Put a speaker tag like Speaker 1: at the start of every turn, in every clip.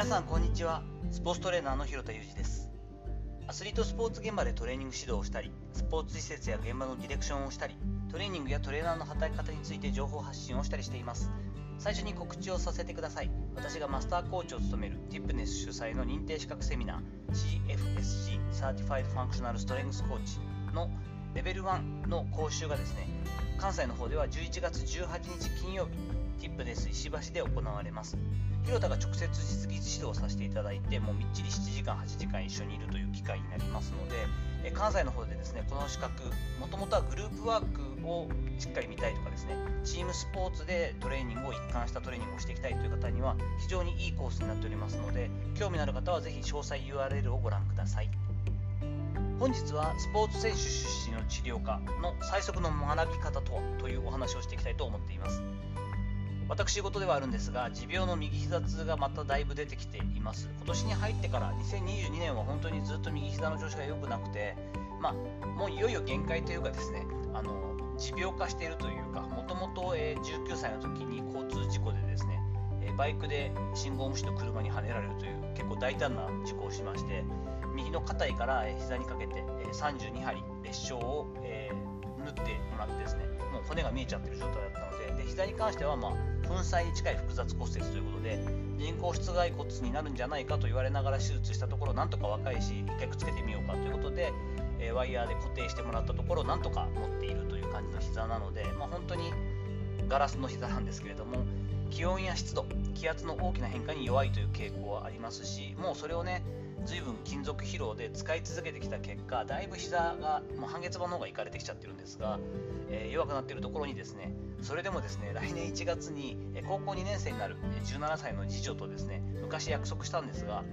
Speaker 1: 皆さんこんにちは。スポーツトレーナーの広田裕二です。アスリートスポーツ現場でトレーニング指導をしたりスポーツ施設や現場のディレクションをしたりトレーニングやトレーナーの働き方について情報発信をしたりしています。最初に告知をさせてください。私がマスターコーチを務めるティップネス主催の認定資格セミナー CFSC Certified Functional Strength Coach のレベル1の講習がですね関西の方では11月18日金曜日ティップネス石橋で行われます。広田が直接実技指導させていただいてもうみっちり7時間8時間一緒にいるという機会になりますのでえ関西の方でですねこの資格もともとはグループワークをしっかり見たいとかですねチームスポーツでトレーニングを一貫したトレーニングをしていきたいという方には非常にいいコースになっておりますので興味のある方はぜひ詳細 URL をご覧ください。本日はスポーツ選手出身の治療科の最速の学び方とは？というお話をしていきたいと思っています。私事ではあるんですが持病の右膝痛がまただいぶ出てきています。今年に入ってから2022年は本当にずっと右膝の調子が良くなくてまあもういよいよ限界というかですねあの持病化しているというかもともと19歳の時に交通事故でですねバイクで信号無視の車にはねられるという結構大胆な事故をしまして右の肩から膝にかけて32針裂傷を縫ってもらってですねもう骨が見えちゃってる状態だったのでで膝に関してはまあ粉砕に近い複雑骨折ということで人工室外骨になるんじゃないかと言われながら手術したところなんとか若いし一回くっつけてみようかということで、えワイヤーで固定してもらったところなんとか持っているという感じの膝なので、まあ、本当にガラスの膝なんですけれども気温や湿度気圧の大きな変化に弱いという傾向はありますしもうそれをね随分金属疲労で使い続けてきた結果だいぶ膝がもう半月板の方がいかれてきちゃってるんですが、えー、弱くなってるところにですねそれでもですね来年1月に高校2年生になる17歳の次女とですね昔約束したんですが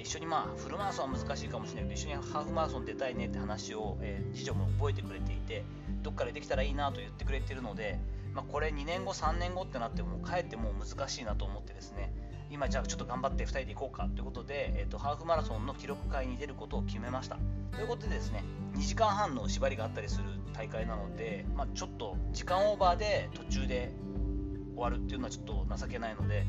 Speaker 1: 一緒にまあフルマラソンは難しいかもしれないけど一緒にハーフマラソン出たいねって話を、え、次女も覚えてくれていてどっかでできたらいいなと言ってくれてるので、まあ、これ2年後3年後ってなってもかえってもう難しいなと思ってですね今じゃあちょっと頑張って2人で行こうかということで、えーと、ハーフマラソンの記録会に出ることを決めました。ということでですね2時間半の縛りがあったりする大会なので、まあ、ちょっと時間オーバーで途中で終わるっていうのはちょっと情けないので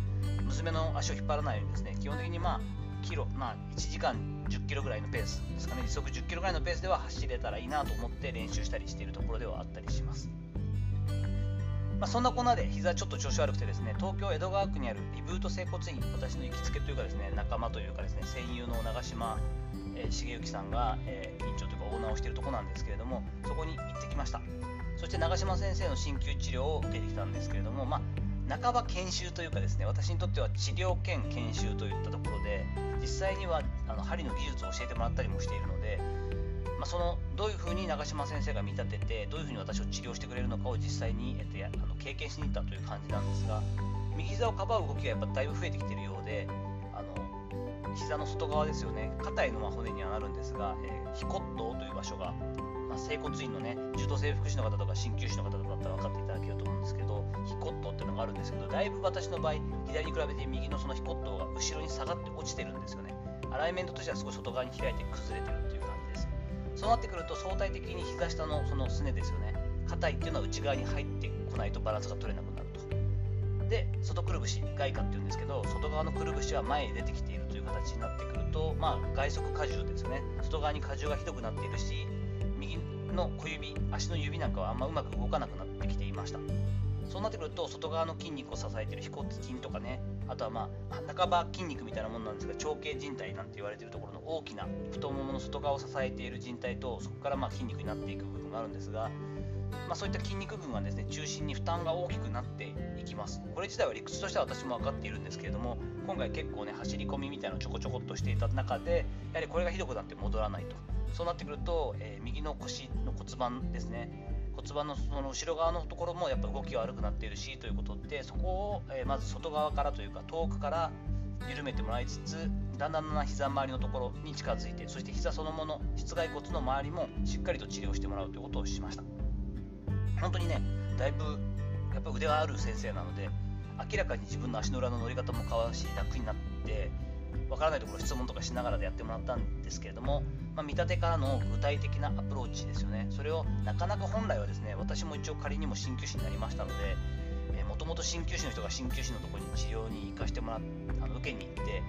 Speaker 1: 娘の足を引っ張らないようにですね基本的にまあキロ、まあ、1時間10キロぐらいのペースですかね。時速10キロぐらいのペースでは走れたらいいなと思って練習したりしているところではあったりします。まあ、そんなこんなで膝ちょっと調子悪くてですね東京江戸川区にあるリブート整骨院私の行きつけというかですね仲間というかですね戦友の長島、えー、重幸さんが、えー、院長というかオーナーをしているとこなんですけれどもそこに行ってきました。そして長島先生の鍼灸治療を受けてきたんですけれどもまあ半ば研修というかですね私にとっては治療兼研修といったところで実際にはあの針の技術を教えてもらったりもしているのでまあ、そのどういうふうに長嶋先生が見立ててどういうふうに私を治療してくれるのかを実際に、えっと、あの経験しに行ったという感じなんですが右膝をかばう動きがやっぱだいぶ増えてきてるようであの膝の外側ですよね。硬いのは骨にはなるんですが、えー、ヒコットという場所が、まあ、整骨院のね柔道整復師の方とか鍼灸師の方とかだったら分かっていただけると思うんですけどヒコットっていうのがあるんですけどだいぶ私の場合左に比べて右のそのヒコットが後ろに下がって落ちてるんですよね。アライメントとしては少し外側に開いて崩れてるっていう感そうなってくると相対的に膝下のそのすねですよね。硬いっていうのは内側に入ってこないとバランスが取れなくなると。で外くるぶし外下っていうんですけど外側のくるぶしは前に出てきているという形になってくるとまあ外側荷重ですよね。外側に荷重がひどくなっているし右の小指足の指なんかはあんまうまく動かなくなってきていました。そうなってくると外側の筋肉を支えている腓骨筋とかねあとはまあ半ば筋肉みたいなものなんですが長径靭帯なんて言われてるところの大きな太ももの外側を支えている靭帯とそこからま筋肉になっていく部分があるんですが、まあ、そういった筋肉群がですね中心に負担が大きくなっていきます。これ自体は理屈としては私も分かっているんですけれども今回結構ね走り込みみたいなのをちょこちょこっとしていた中でやはりこれがひどくなって戻らないと。そうなってくると、えー、右の腰の骨盤ですね骨盤のその後ろ側のところもやっぱ動きが悪くなっているしということでそこを、えまず外側からというか遠くから緩めてもらいつつだんだんな膝周りのところに近づいてそして膝そのもの室外骨の周りもしっかりと治療してもらうということをしました。本当にねだいぶやっぱ腕がある先生なので明らかに自分の足の裏の乗り方も変わるし楽になってわからないところ質問とかしながらでやってもらったんですけれども、まあ、見立てからの具体的なアプローチですよね。それをなかなか本来はですね私も一応仮にも鍼灸師になりましたのでもともと鍼灸師の人が鍼灸師のところに治療に行かしてもらっあの受けに行って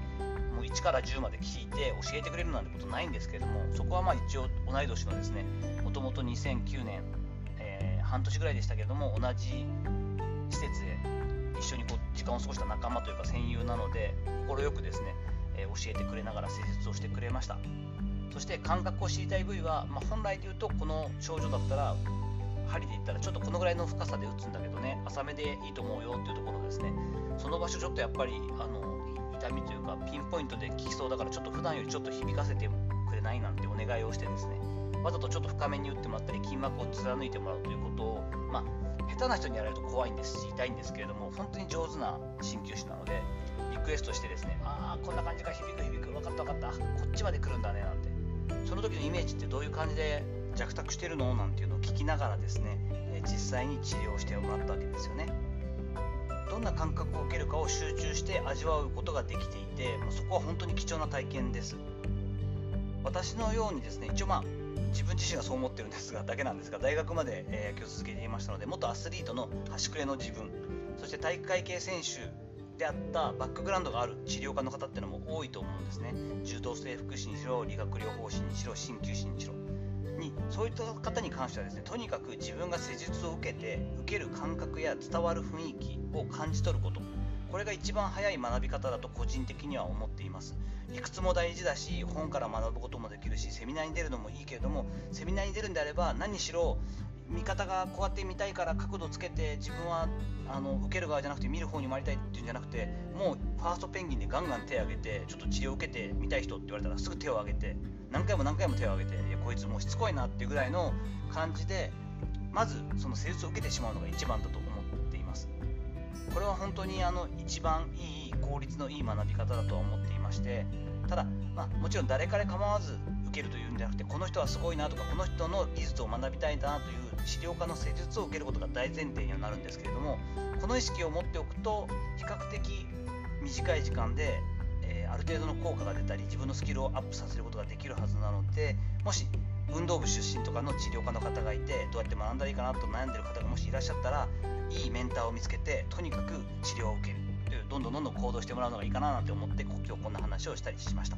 Speaker 1: もう1から10まで聞いて教えてくれるなんてことないんですけれどもそこはまあ一応同い年のですねもともと2009年、えー、半年ぐらいでしたけれども同じ施設で一緒にこう時間を過ごした仲間というか戦友なので快くですね、え、教えてくれながら施術をしてくれました。そして感覚を知りたい部位は、まあ、本来で言うとこの症状だったら針で言ったらちょっとこのぐらいの深さで打つんだけどね。浅めでいいと思うよっていうところですね。その場所ちょっとやっぱりあの痛みというかピンポイントで効きそうだからちょっと普段よりちょっと響かせてくれないなんてお願いをしてですね。わざとちょっと深めに打ってもらったり筋膜を貫いてもらうということをまあ下手な人にやられると怖いんですし痛いんですけれども本当に上手な鍼灸師なのでクエストしてですねああこんな感じか響く響く。分かった分かった。こっちまで来るんだねなんて。その時のイメージってどういう感じで弱託してるの？なんていうのを聞きながらですね実際に治療してもらったわけですよね。どんな感覚を受けるかを集中して味わうことができていてそこは本当に貴重な体験です。私のようにですね一応まあ自分自身がそう思ってるんですがだけなんですが大学まで、えー、野球を続けていましたので元アスリートの端くれの自分そして体育会系選手であったバックグラウンドがある治療家の方ってのも多いと思うんですね。柔道整復師にしろ理学療法士にしろ鍼灸師にしろ。にそういった方に関してはですねとにかく自分が施術を受けて受ける感覚や伝わる雰囲気を感じ取ること。これが一番早い学び方だと個人的には思っています。理屈も大事だし本から学ぶこともできるしセミナーに出るのもいいけれどもセミナーに出るんであれば何しろ見方がこうやって見たいから角度つけて自分はあの受ける側じゃなくて見る方に回りたいっていうんじゃなくてもうファーストペンギンでガンガン手を挙げてちょっと治療を受けてみたい人って言われたらすぐ手を挙げて何回も何回も手を挙げていやこいつもうしつこいなっていうぐらいの感じでまずその施術を受けてしまうのが一番だと思っています。これは本当にあの一番いい効率のいい学び方だとは思っていましてただ、まあ、もちろん誰彼構わず受けるというんじゃなくてこの人はすごいなとかこの人の技術を学びたいんだなという治療家の施術を受けることが大前提にはなるんですけれどもこの意識を持っておくと比較的短い時間で、えー、ある程度の効果が出たり自分のスキルをアップさせることができるはずなのでもし運動部出身とかの治療家の方がいてどうやって学んだらいいかなと悩んでる方がもしいらっしゃったらいいメンターを見つけてとにかく治療を受ける。どんどんどんどん行動してもらうのがいいかななんて思って今日こんな話をしたりしました。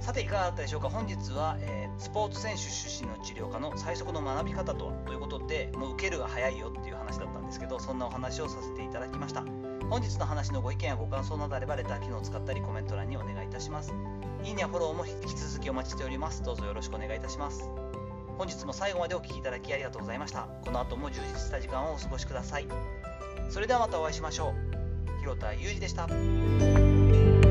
Speaker 1: さていかがだったでしょうか？本日は、えー、スポーツ選手出身の治療科の最速の学び方とは？ということでもう受けるが早いよっていう話だったんですけどそんなお話をさせていただきました。本日の話のご意見やご感想などあればレター機能を使ったりコメント欄にお願いいたします。いいねやフォローも引き続きお待ちしております。どうぞよろしくお願いいたします。本日も最後までお聴きいただきありがとうございました。この後も充実した時間をお過ごしください。それではまたお会いしましょう。広田裕二でした。